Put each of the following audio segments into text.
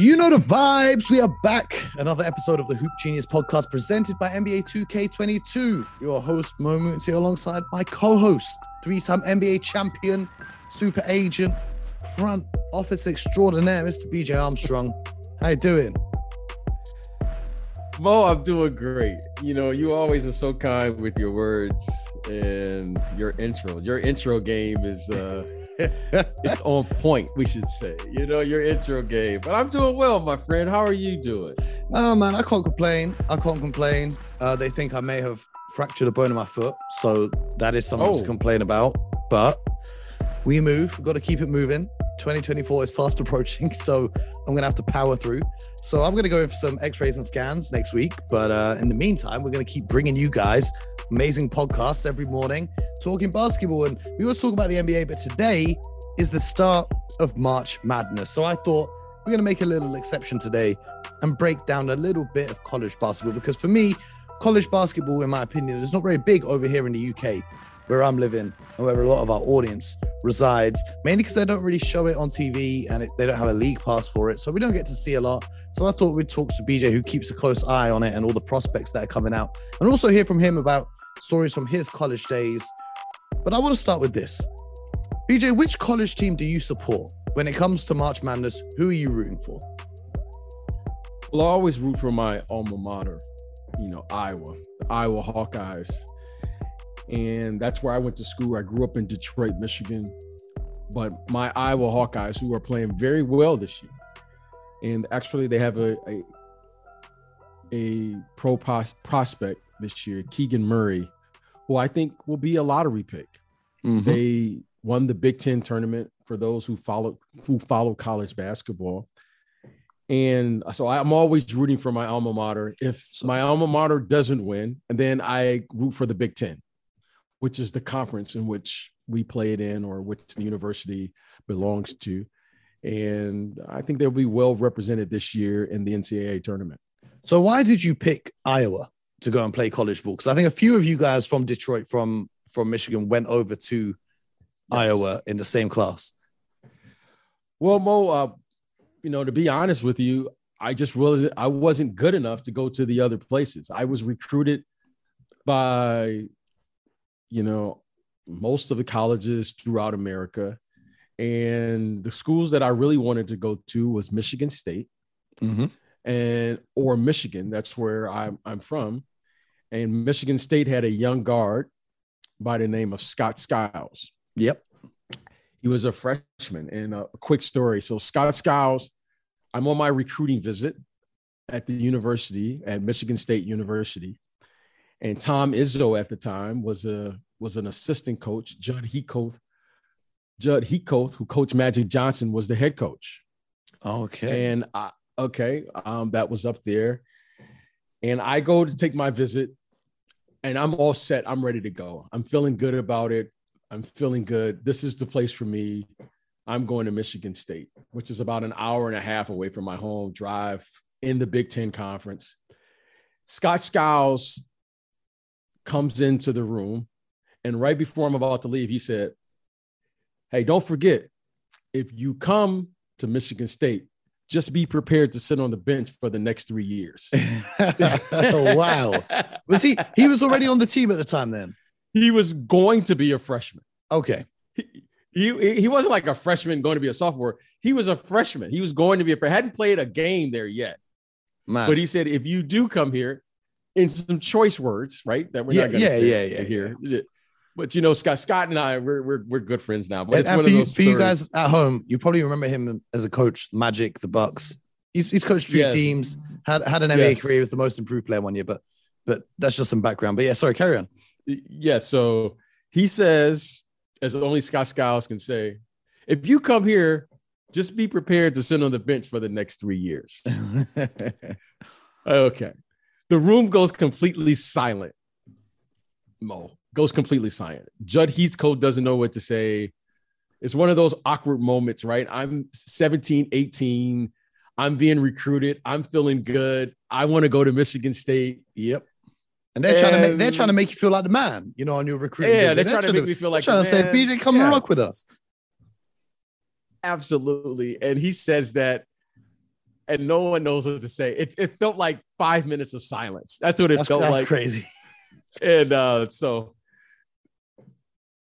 You know the vibes. We are back. Another episode of the Hoop Genius podcast presented by NBA 2K22. Your host, Mo here alongside my co host, three time NBA champion, super agent, front office extraordinaire, Mr. BJ Armstrong. How you doing? Mo, I'm doing great. You know, you always are so kind with your words and your intro. Your intro game is uh it's on point, we should say. You know, your intro game. But I'm doing well, my friend. How are you doing? Oh man, I can't complain. I can't complain. Uh, they think I may have fractured a bone in my foot, so that is something Oh. to complain about. But we move. We've got to keep it moving. 2024 is fast approaching, so I'm gonna have to power through. So I'm gonna go in for some X-rays and scans next week. But uh, in the meantime, we're gonna keep bringing you guys amazing podcasts every morning, talking basketball. And we always talk about the NBA, but today is the start of March Madness. So I thought we're gonna make a little exception today and break down a little bit of college basketball because for me, college basketball, in my opinion, is not very big over here in the UK, where I'm living and where a lot of our audience resides, mainly because they don't really show it on TV and it, they don't have a league pass for it. So we don't get to see a lot. So I thought we'd talk to BJ, who keeps a close eye on it and all the prospects that are coming out, and also hear from him about stories from his college days. But I want to start with this. BJ, which college team do you support? When it comes to March Madness, who are you rooting for? Well, I always root for my alma mater, you know, Iowa, the Iowa Hawkeyes. And that's where I went to school. I grew up in Detroit, Michigan. But my Iowa Hawkeyes, who are playing very well this year. And actually, they have a a, a pro pros- prospect this year, Keegan Murray, who I think will be a lottery pick. Mm-hmm. They won the Big Ten tournament for those who follow who follow college basketball. And so I'm always rooting for my alma mater. If my alma mater doesn't win, and then I root for the Big Ten, which is the conference in which we play it in or which the university belongs to. And I think they'll be well represented this year in the NCAA tournament. So why did you pick Iowa to go and play college ball? Because I think a few of you guys from Detroit, from from Michigan, went over to Iowa in the same class. Well, Mo, uh, you know, to be honest with you, I just realized I wasn't good enough to go to the other places. I was recruited by, you know, most of the colleges throughout America. And the schools that I really wanted to go to was Michigan State Mm-hmm. And or Michigan. That's where I'm, I'm from. And Michigan State had a young guard by the name of Scott Skiles Yep. he was a freshman. And uh, a quick story. So Scott Skiles, I'm on my recruiting visit at the university at Michigan State University, and Tom Izzo at the time was a was an assistant coach. Jud Heathcote, Jud Heathcote, who coached Magic Johnson, was the head coach. Okay. And I, okay, um, that was up there. And I go to take my visit, and I'm all set. I'm ready to go. I'm feeling good about it. I'm feeling good. This is the place for me. I'm going to Michigan State, which is about an hour and a half away from my home drive in the Big Ten Conference. Scott Skiles comes into the room, and right before I'm about to leave, he said, Hey, don't forget, if you come to Michigan State, just be prepared to sit on the bench for the next three years. wow. Was he he was already on the team at the time then? he was going to be a freshman. Okay. He, he, he wasn't like a freshman going to be a sophomore. He was a freshman. He was going to be a hadn't played a game there yet. Man. But he said, if you do come here, in some choice words, right? That we're Yeah, not going to yeah, say yeah, yeah, here. But you know, Scott, Scott and I, we're we're, we're good friends now. But and, it's and one for, of you, for you guys at home, you probably remember him as a coach, Magic, the Bucks. He's, he's coached few Yes. teams, had had an NBA Yes. career, was the most improved player one year, but but that's just some background. But yeah, sorry, carry on. Yeah. So he says, as only Scott Skiles can say, if you come here, just be prepared to sit on the bench for the next three years. Okay. The room goes completely silent. Mo goes completely silent. Jud Heathcote doesn't know what to say. It's one of those awkward moments, right? I'm 17, 18. I'm being recruited. I'm feeling good. I want to go to Michigan State. Yep. And they're trying to make they're trying to make you feel like the man, you know, on your recruiting. Yeah, visit. they're trying to make me feel like they're trying to say. BJ, come Yeah. rock with us. Absolutely. And he says that. and no one knows what to say. It, it felt like five minutes of silence. That's what it That's, felt that's like. crazy. And uh, so,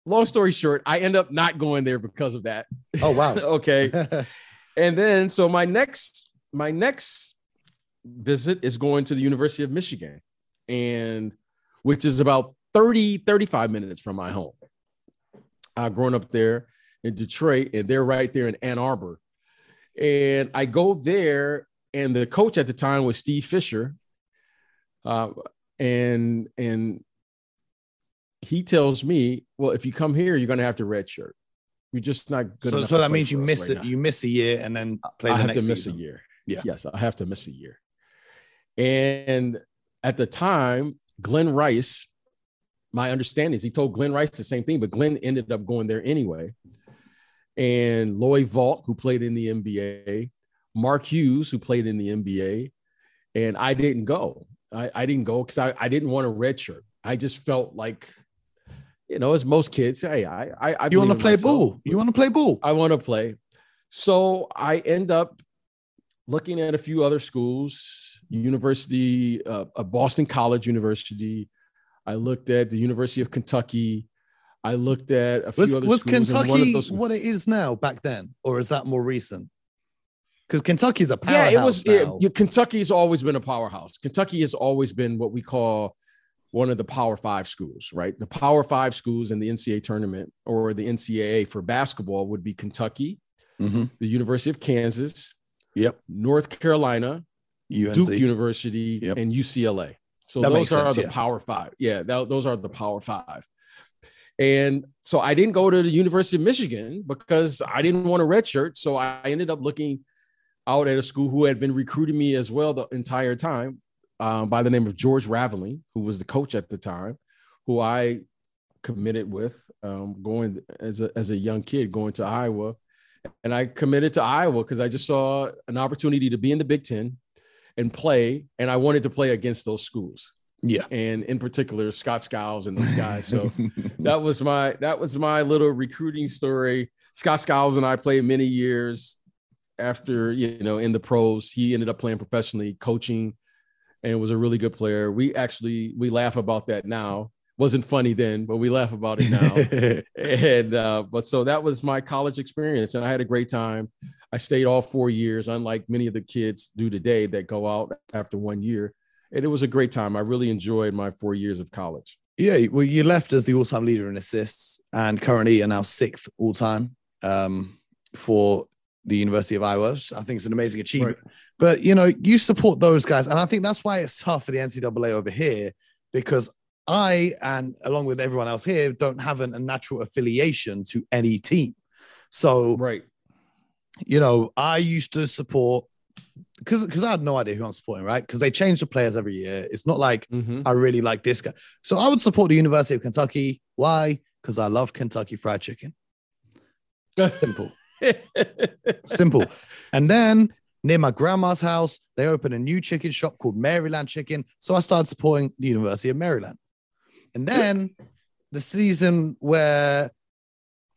long story short, I end up not going there because of that. Oh wow. okay. And then, so my next, my next visit is going to the University of Michigan, and which is about 30, 35 minutes from my home. I've grown up there in Detroit, and they're right there in Ann Arbor. And I go there, and the coach at the time was Steve Fisher. Uh, and and he tells me, well, if you come here, you're gonna have to redshirt. You're just not good so, enough. so that means you miss right it. now." You miss a year and then play I the have next to miss season. a year. Yeah. Yes, I have to miss a year. And at the time, Glen Rice, my understanding is he told Glen Rice the same thing, but Glen ended up going there anyway. And Loy Vaught, who played in the NBA, Mark Hughes, who played in the NBA, and I didn't go. I, I didn't go because I, I didn't want a red shirt. I just felt like, you know, as most kids, hey, I I, I You want to play myself. ball? You want to play ball? I want to play. So I end up looking at a few other schools, University, uh, uh, Boston College University. I looked at the University of Kentucky. I looked at a few Was other was schools. of Kentucky those- what it is now back then, or is that more recent? Because Kentucky's a powerhouse. yeah, it was. Yeah, Kentucky's always been a powerhouse. Kentucky has always been what we call one of the Power Five schools, right? The Power Five schools in the NCAA tournament or the NCAA for basketball would be Kentucky, Mhm. the University of Kansas, Yep. North Carolina, UNC. Duke University, Yep. and UCLA. So That those are sense, the yeah. Power Five. Yeah, tho- those are the Power Five. And so I didn't go to the University of Michigan because I didn't want a red shirt. So I ended up looking out at a school who had been recruiting me as well the entire time um, by the name of George Raveling, who was the coach at the time, who I committed with um, going as a, as a young kid going to Iowa. And I committed to Iowa because I just saw an opportunity to be in the Big Ten and play. And I wanted to play against those schools Yeah. and in particular Scott Skiles and those guys. So that was my that was my little recruiting story. Scott Skiles and I played many years after you know in the pros. He ended up playing professionally, coaching, and was a really good player. We actually we laugh about that now. Wasn't funny then, but we laugh about it now. and uh, but so that was my college experience, and I had a great time. I stayed all four years, unlike many of the kids do today that go out after one year. And it was a great time. I really enjoyed my four years of college. Yeah, well, you left as the all-time leader in assists, and currently are now sixth all-time um, for the University of Iowa. I think it's an amazing achievement. But you know, you support those guys, and I think that's why it's tough for the NCAA over here because I and along with everyone else here don't have an, a natural affiliation to any team. So Right. you know, I used to support because because I had no idea who I'm supporting, right? Because they change the players every year. It's not like Mm-hmm. I really like this guy. So I would support the University of Kentucky. Why? Because I love Kentucky Fried Chicken. Simple. Simple. And then near my grandma's house, they opened a new chicken shop called Maryland Chicken. So I started supporting the University of Maryland. And then the season where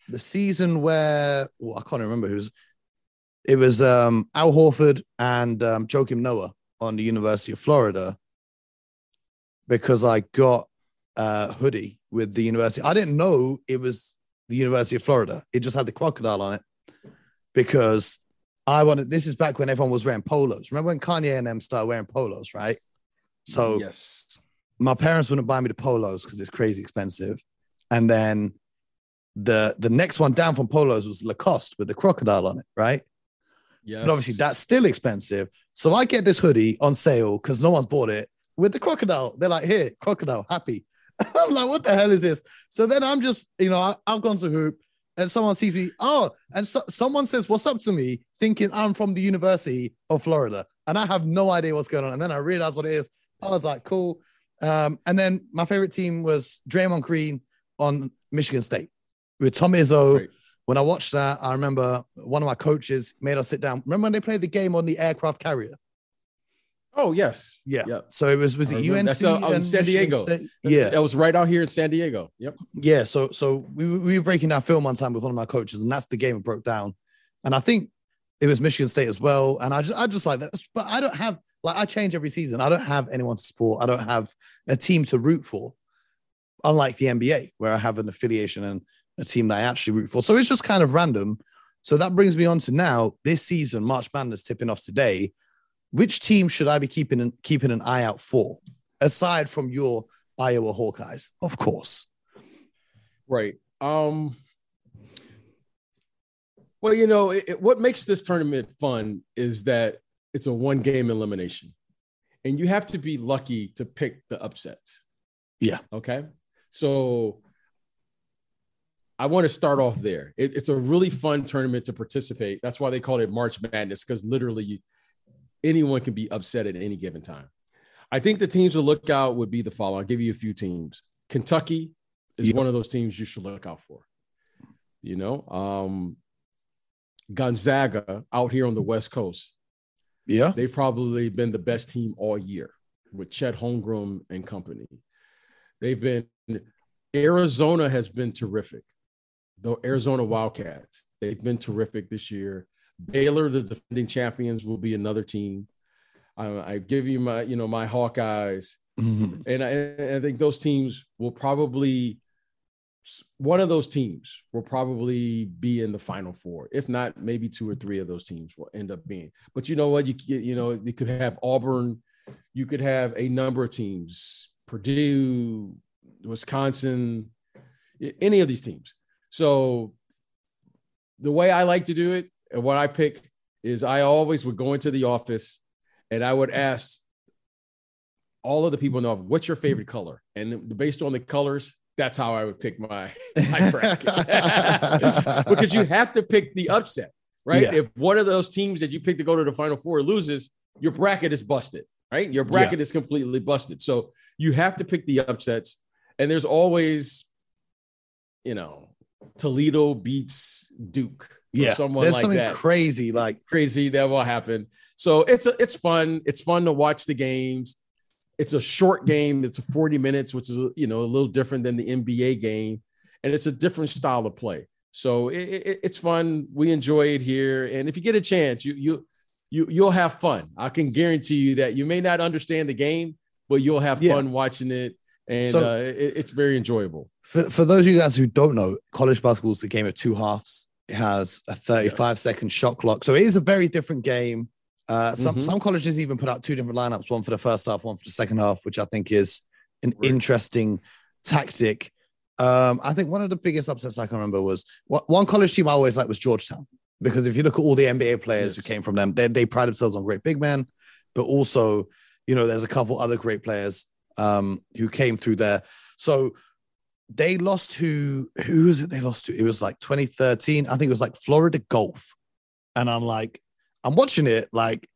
the season where well, I can't remember who's it was um Al Horford and um Joakim Noah on the University of Florida because I got a hoodie with the university. I didn't know it was the University of Florida. It just had the crocodile on it because I wanted. This is back when everyone was wearing polos. Remember when Kanye and them started wearing polos, right? So yes. my parents wouldn't buy me the polos because it's crazy expensive. And then the the next one down from polos was Lacoste with the crocodile on it, right? Yes. But obviously that's still expensive. So I get this hoodie on sale because no one's bought it with the crocodile. They're like, here, crocodile, happy. I'm like, what the hell is this? So then I'm just, you know, I, I've gone to hoop and someone sees me. Oh, and so, someone says, what's up to me, thinking I'm from the University of Florida. And I have no idea what's going on. And then I realized what it is. I was like, cool. Um, and then my favorite team was Draymond Green on Michigan State with Tom Izzo. Right. When I watched that, I remember one of my coaches made us sit down. Remember when they played the game on the aircraft carrier? Oh yes. Yeah. Yeah. So it was was I it. UNC That's out- um, out in San Diego. State? Yeah, That was right out here in San Diego. Yep. yeah. So so we, we were breaking down film one time with one of my coaches, and that's the game it broke down. And I think it was Michigan State as well. And I just I just like that. But I don't have like I change every season. I don't have anyone to support. I don't have a team to root for. Unlike the NBA, where I have an affiliation and a team that I actually root for. So it's just kind of random. So that brings me on to now this season, March Madness tipping off today. Which team should I be keeping an, keeping an eye out for, aside from your Iowa Hawkeyes, of course? Right. Um. Well, you know, it, it, what makes this tournament fun is that it's a one game elimination, and you have to be lucky to pick the upsets. Yeah. Okay. So I want to start off there. It, it's a really fun tournament to participate. That's why they call it March Madness because literally you, anyone can be upset at any given time. I think the teams to look out would be the following. I'll give you a few teams. Kentucky is one of those teams you should look out for. You know, um, Gonzaga out here on the West Coast. Yeah. They've probably been the best team all year with Chet Holmgren and company. They've been, Arizona has been terrific. The Arizona Wildcats, they've been terrific this year. Baylor, the defending champions, will be another team. I, I give you my, you know, my Hawkeyes, mm-hmm. and I, I think those teams will probably one of those teams will probably be in the final four. If not, maybe two or three of those teams will end up being. But you know what? You you know you could have Auburn, you could have a number of teams, Purdue, Wisconsin, any of these teams. So the way I like to do it and what I pick is I always would go into the office and I would ask all of the people in the office, what's your favorite color, and based on the colors, that's how I would pick my, my bracket. because you have to pick the upset, right? Yeah. If one of those teams that you pick to go to the final four loses, your bracket is busted, right? Your bracket yeah. is completely busted. So you have to pick the upsets. And there's always, you know, Toledo beats Duke. Yeah, someone there's like something that. crazy, like crazy that will happen. So it's a, it's fun. It's fun to watch the games it's a short game. It's a 40 minutes, which is you know a little different than the NBA game, and it's a different style of play. So it, it, it's fun. We enjoy it here, and if you get a chance, you you you you'll have fun. I can guarantee you that you may not understand the game, but you'll have yeah. fun watching it, and so, uh, it, it's very enjoyable. For for those of you guys who don't know, college basketball is a game of two halves. It has a 35 yes. second shot clock, so it is a very different game. Uh, some mm-hmm. some colleges even put out two different lineups, one for the first half, one for the second half, which I think is an right. interesting tactic. Um, I think one of the biggest upsets I can remember was one college team I always liked was Georgetown because if you look at all the NBA players yes. who came from them, they, they pride themselves on great big men, but also, you know, there's a couple other great players um, who came through there. So they lost to who was it? They lost to it was like 2013. I think it was like Florida Gulf, and I'm like, I'm watching it like,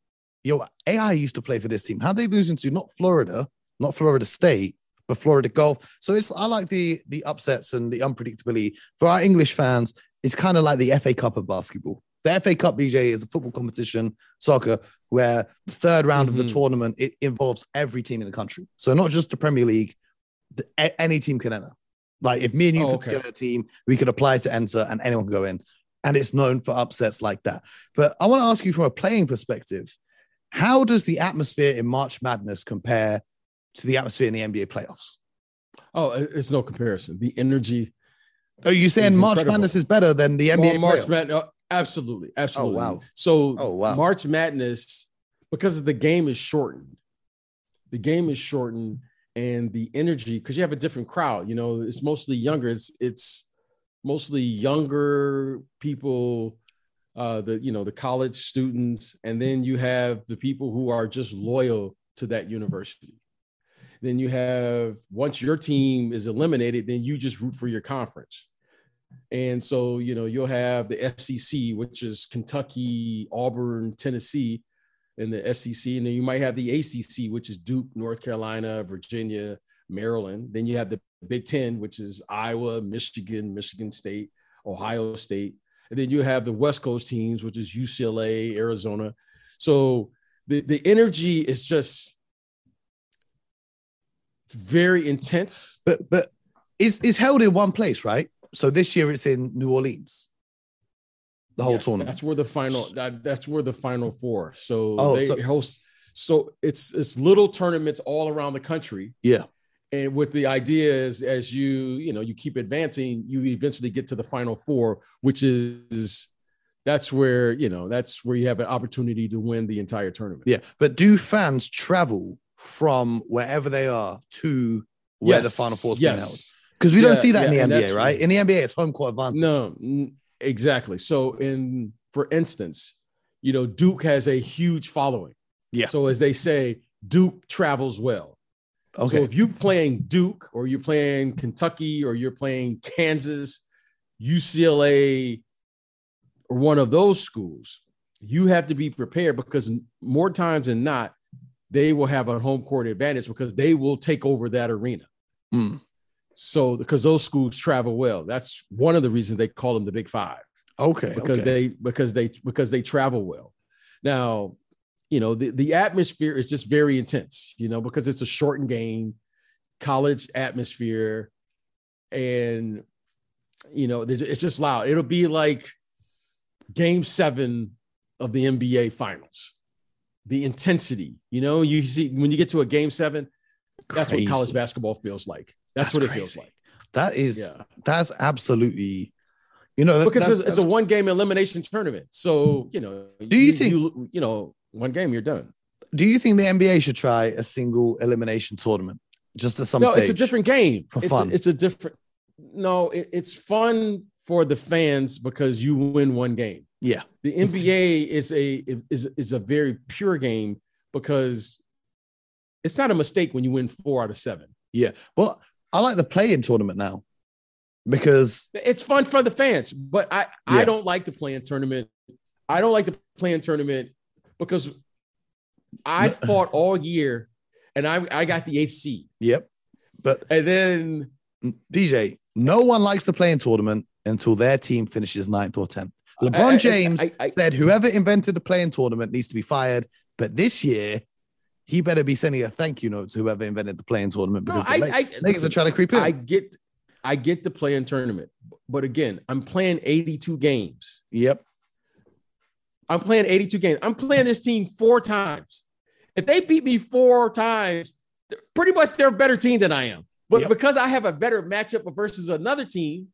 yo, AI used to play for this team. How they losing to not Florida, not Florida State, but Florida Gulf? So it's I like the the upsets and the unpredictability for our English fans. It's kind of like the FA Cup of basketball. The FA Cup, BJ, is a football competition, soccer, where the third round mm-hmm. of the mm-hmm. tournament it involves every team in the country. So not just the Premier League, the, any team can enter. Like if me and you oh, put okay. together a team, we could apply to enter, and anyone can go in and it's known for upsets like that. But I want to ask you from a playing perspective, how does the atmosphere in March Madness compare to the atmosphere in the NBA playoffs? Oh, it's no comparison. The energy. Are you saying March incredible. Madness is better than the NBA March Madness? Oh, absolutely, absolutely. Oh, wow. So, oh, wow. March Madness, because the game is shortened, the game is shortened, and the energy because you have a different crowd. You know, it's mostly younger. It's it's mostly younger people uh, the you know the college students and then you have the people who are just loyal to that university then you have once your team is eliminated then you just root for your conference and so you know you'll have the sec which is kentucky auburn tennessee and the sec and then you might have the acc which is duke north carolina virginia maryland then you have the Big Ten, which is Iowa, Michigan, Michigan State, Ohio State. And then you have the West Coast teams, which is UCLA, Arizona. So the, the energy is just very intense. But but is is held in one place, right? So this year it's in New Orleans. The whole Yes, tournament. That's where the final. That, that's where the final four. So Oh, they so- host. So it's it's little tournaments all around the country. Yeah. And with the idea is, as you you know you keep advancing, you eventually get to the final four, which is that's where you know that's where you have an opportunity to win the entire tournament. Yeah, but do fans travel from wherever they are to where the final four is being held? yes. Because we Yeah, don't see that yeah, in the NBA, right? In the NBA, it's home court advantage. No, exactly. So, in for instance, you know, Duke has a huge following. Yeah. So, as they say, Duke travels well. Okay. So, if you're playing Duke or you're playing Kentucky or you're playing Kansas, UCLA, or one of those schools, you have to be prepared because more times than not, they will have a home court advantage because they will take over that arena. Mm. So, because those schools travel well, that's one of the reasons they call them the Big Five Okay. because okay. they because they because they travel well. Now, you know the the atmosphere is just very intense. You know because it's a shortened game, college atmosphere, and you know it's just loud. It'll be like Game Seven of the NBA Finals. The intensity, you know, you see when you get to a Game Seven, that's Crazy. what college basketball feels like. That's, That's what it feels like. That is Yeah. that's absolutely, you know, that- because that- it's, a one game elimination tournament. So you know, Do you think- you, you know one game you're done? do you think the NBA should try a single elimination tournament just at some no, stage? it's a different game For it's fun. A, it's a different. No, it, it's fun for the fans because you win one game. Yeah. The NBA is a is is a very pure game because it's not a mistake when you win four out of seven. Yeah. Well, I like the play-in tournament now because It's fun for the fans, but I Yeah. I don't like the play-in tournament. I don't like the play-in tournament because I uh-huh. fought all year and I I got the eighth seed. yep. But And then BJ, no one likes the play-in tournament until their team finishes ninth or tenth. LeBron I- I- James I- said whoever invented the play-in tournament needs to be fired. But this year, he better be sending a thank you note to whoever invented the play-in tournament No, because I, the I, Lakers listen, are trying to creep in. I get I get the play-in tournament, but again, I'm playing 82 games. yep. I'm playing 82 games. I'm playing this team four times. If they beat me four times, pretty much they're a better team than I am. But Yep. because I have a better matchup versus another team,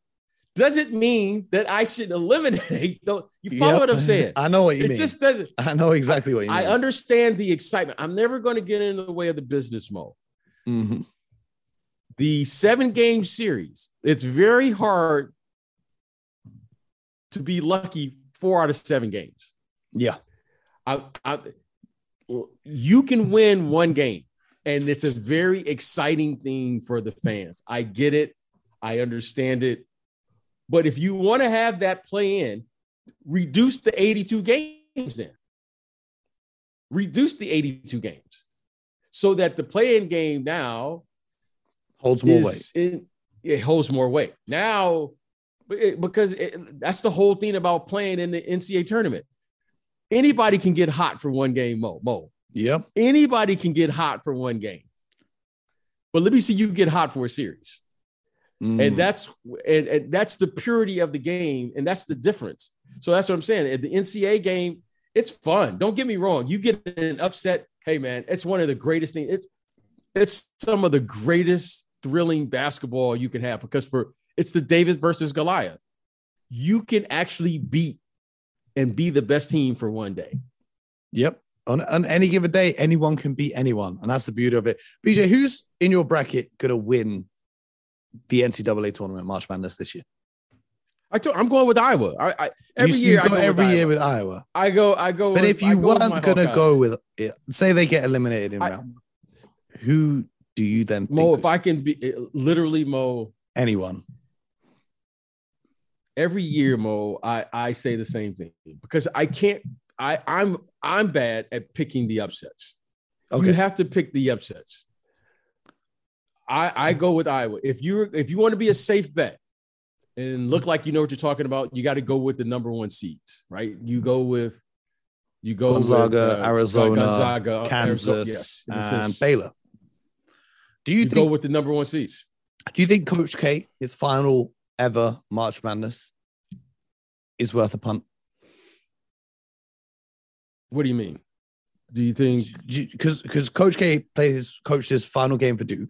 doesn't mean that I should eliminate. The, you follow Yep. what I'm saying? I know what you it mean. It just doesn't. I know exactly what you mean. I understand the excitement. I'm never going to get in the way of the business mode. Mhm. the seven game series, it's very hard to be lucky four out of seven games. Yeah. I, I, you can win one game, and it's a very exciting thing for the fans. I get it, I understand it. But if you want to have that play in, reduce the 82 games then. Reduce the 82 games so that the play in game now Holds more weight. in, it holds more weight now because it, that's the whole thing about playing in the NCAA tournament. Anybody can get hot for one game, Mo. Mo. Yep. Anybody can get hot for one game. But let me see you get hot for a series. Mm. And that's and, and that's the purity of the game, and that's the difference. So that's what I'm saying. At the NCAA game, it's fun. Don't get me wrong. You get an upset, hey man, it's one of the greatest things. It's it's some of the greatest thrilling basketball you can have because for it's the David versus Goliath. You can actually beat and be the best team for one day. Yep. On, on any given day, anyone can beat anyone. And that's the beauty of it. BJ, who's in your bracket going to win the NCAA tournament, March Madness this year? I told, I'm going with Iowa. I, I every you, year you I go go every with year Iowa. with Iowa. I go, I go. But with- if you go weren't going to Hawkeyes. go with it, say they get eliminated in I- round, who do you then? Mo, if I can be literally Mo, anyone. every year, Mo, I, I say the same thing because I can't. I I'm I'm bad at picking the upsets. Okay. You have to pick the upsets. I I go with Iowa. If you if you want to be a safe bet and look like you know what you're talking about, you got to go with the number one seeds, right? You go with you go Gonzaga, with, uh, Arizona, Gonzaga, Kansas, Arizona, yes. And Baylor. Do you, You think? go with the number one seeds. do you think Coach K, his final ever March Madness, is worth a punt? What do you mean? Do you think because because Coach K played his coached his final game for Duke,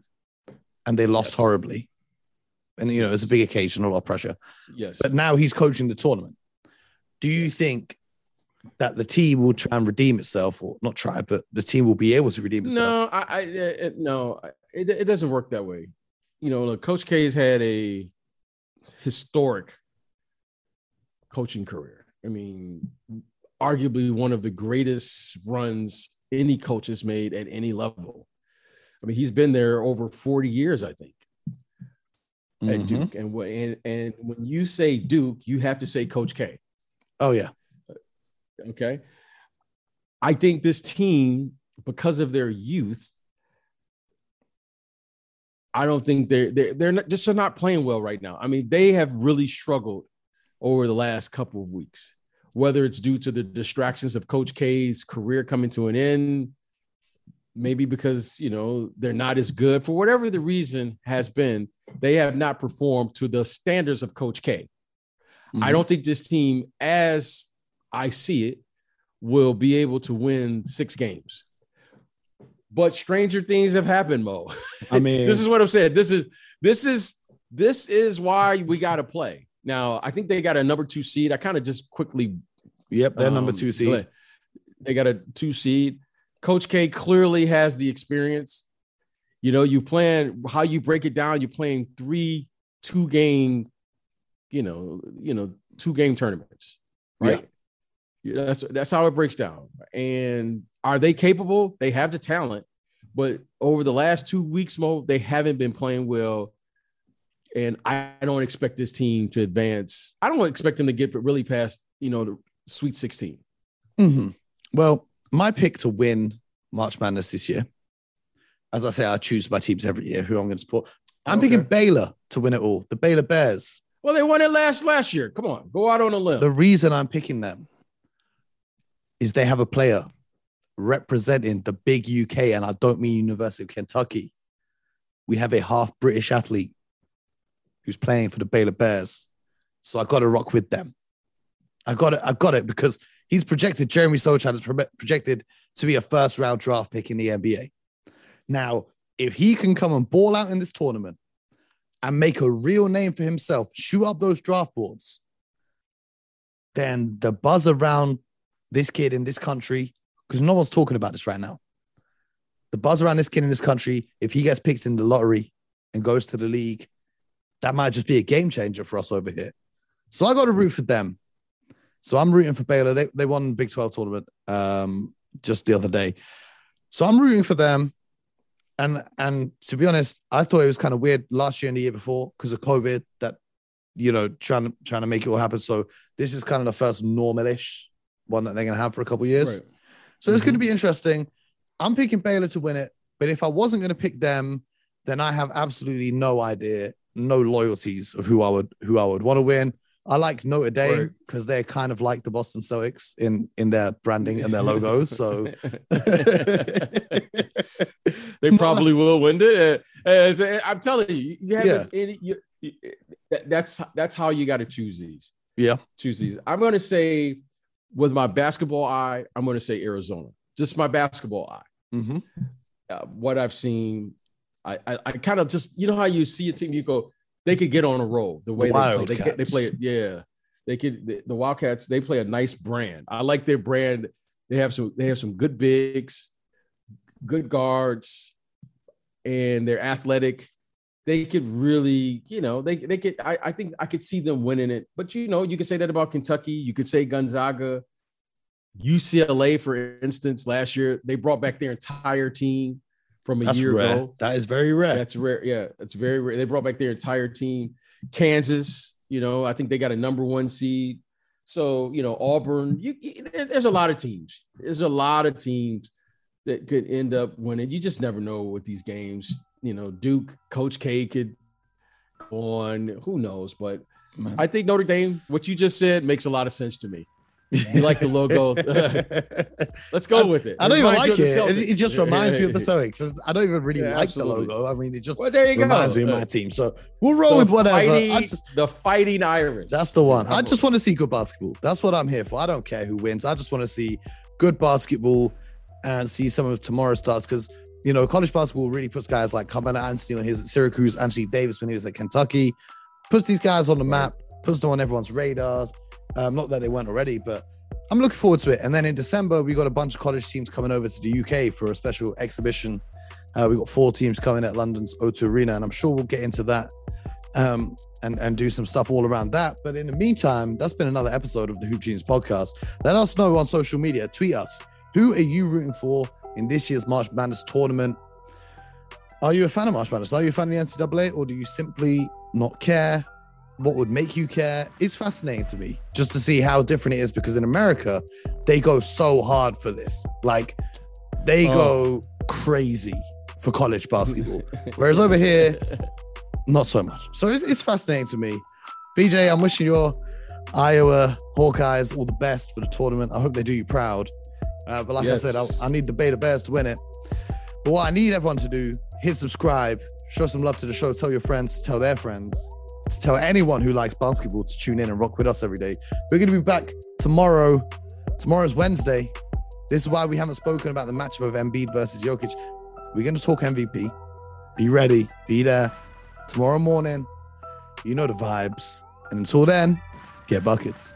and they lost Yes. horribly, and you know it's a big occasion, a lot of pressure. yes? But now he's coaching the tournament. Do you think that the team will try and redeem itself, or not try, but the team will be able to redeem itself? No, I, I it, no, it, it doesn't work that way. You know, look, Coach K's had a historic coaching career. I mean, arguably one of the greatest runs any coach has made at any level. I mean, he's been there over 40 years, I think, at Mhm. Duke. And, and and when you say Duke, you have to say Coach K. Oh yeah, Okay. I think this team, because of their youth, I don't think they're they're, they're not, just are not playing well right now. I mean, they have really struggled over the last couple of weeks, whether it's due to the distractions of Coach K's career coming to an end, maybe because you know they're not as good for whatever the reason has been. They have not performed to the standards of Coach K. I don't think this team, as I see it, will be able to win six games. But stranger things have happened, Mo. I mean, this is what I'm saying. This is this is this is why we got to play. Now, I think they got a number two seed. I kind of just quickly yep, number um, two seed. They got a two seed. Coach K clearly has the experience. You know, you plan how you break it down. You're playing three two game, you know, you know, two game tournaments, right? Yeah. That's that's how it breaks down. And are they capable? They have the talent, but over the last two weeks, Mo, they haven't been playing well. And I don't expect this team to advance. I don't expect them to get really past, you know, the Sweet 16. Mhm. Well, my pick to win March Madness this year, as I say, I choose my teams every year who I'm going to support. I'm Okay. picking Baylor to win it all. The Baylor Bears. Well, they won it last last year. Come on, go out on a limb. The reason I'm picking them is they have a player representing the big UK, and I don't mean University of Kentucky. We have a half British athlete who's playing for the Baylor Bears. So I got to rock with them. I got it. I got it because he's projected, Jeremy Sochan is pro- projected to be a first round draft pick in the NBA. Now, if he can come and ball out in this tournament and make a real name for himself, shoot up those draft boards, then the buzz around this kid in this country, because no one's talking about this right now. The buzz around this kid in this country, if he gets picked in the lottery and goes to the league, that might just be a game changer for us over here. So I got to root for them. So I'm rooting for Baylor. They, they won Big 12 tournament um, just the other day. So I'm rooting for them. And and to be honest, I thought it was kind of weird last year and the year before because of COVID that you know trying to trying to make it all happen. So this is kind of the first normalish one that they're gonna have for a couple of years. Right. So it's Mhm. going to be interesting. I'm picking Baylor to win it, but if I wasn't going to pick them, then I have absolutely no idea, no loyalties of who I would who I would want to win. I like Notre Dame because they're kind of like the Boston Celtics in in their branding and their logos. So they probably will win it. Uh, as- uh, I'm telling you, you have Yeah. any, you, you- that's that's how you got to choose these. Yeah. choose these. I'm going to say, with my basketball eye, I'm going to say Arizona. Just my basketball eye. Mhm. uh, what I've seen, I I, I kind of just you know how you see a team, you go, they could get on a roll the way they play. They, they play it, yeah. They could the, the Wildcats. They play a nice brand. I like their brand. They have some. They have some good bigs, good guards, and they're athletic. They could really, you know, they they could. I, I think I could see them winning it. But you know, you could say that about Kentucky. You could say Gonzaga. UCLA, for instance, last year they brought back their entire team from a That's year rare. ago. That is very rare. That's rare. Yeah, it's very rare. They brought back their entire team. Kansas, you know, I think they got a number one seed. So you know, Auburn. You, you- there's a lot of teams. There's a lot of teams that could end up winning. You just never know with these games. You know, Duke, Coach K could go on. Who knows? But Man. I think Notre Dame. What you just said makes a lot of sense to me. You like the logo. Let's go with it. I don't even like it. It, it just reminds me of the. Celtics. I don't even really Yeah, like absolutely. the logo. I mean, it just Well, there you reminds go. me of Uh, my team. So we'll roll the with whatever. Fighting, I just the fighting Irish. that's the one. I just want to see good basketball. That's what I'm here for. I don't care who wins. I just want to see good basketball and see some of tomorrow's stars because you know college basketball really puts guys like Carmelo Anthony when he was at Syracuse, Anthony Davis when he was at Kentucky, puts these guys on the map, puts them on everyone's radar. Um, not that they weren't already, but I'm looking forward to it. And then in December, we got a bunch of college teams coming over to the UK for a special exhibition. Uh, we got four teams coming at London's O2 Arena, and I'm sure we'll get into that um, and and do some stuff all around that. But in the meantime, that's been another episode of the Hoop Genius podcast. Let us know on social media. Tweet us. Who are you rooting for in this year's March Madness tournament? Are you a fan of March Madness? Are you a fan of the NCAA, or do you simply not care? What would make you care? is fascinating to me just to see how different it is because in America, they go so hard for this. Like they oh. go crazy for college basketball. Whereas over here, not so much. So it's, it's fascinating to me. BJ, I'm wishing your Iowa Hawkeyes all the best for the tournament. I hope they do you proud. Uh, but like yes. I said, I, I, need the Baylor Bears to win it. But what I need everyone to do, hit subscribe, show some love to the show, tell your friends, tell their friends, to tell anyone who likes basketball to tune in and rock with us every day. We're going to be back tomorrow. Tomorrow's Wednesday. This is why we haven't spoken about the matchup of Embiid versus Jokic. We're going to talk MVP. Be ready, be there tomorrow morning. You know the vibes. And until then, get buckets.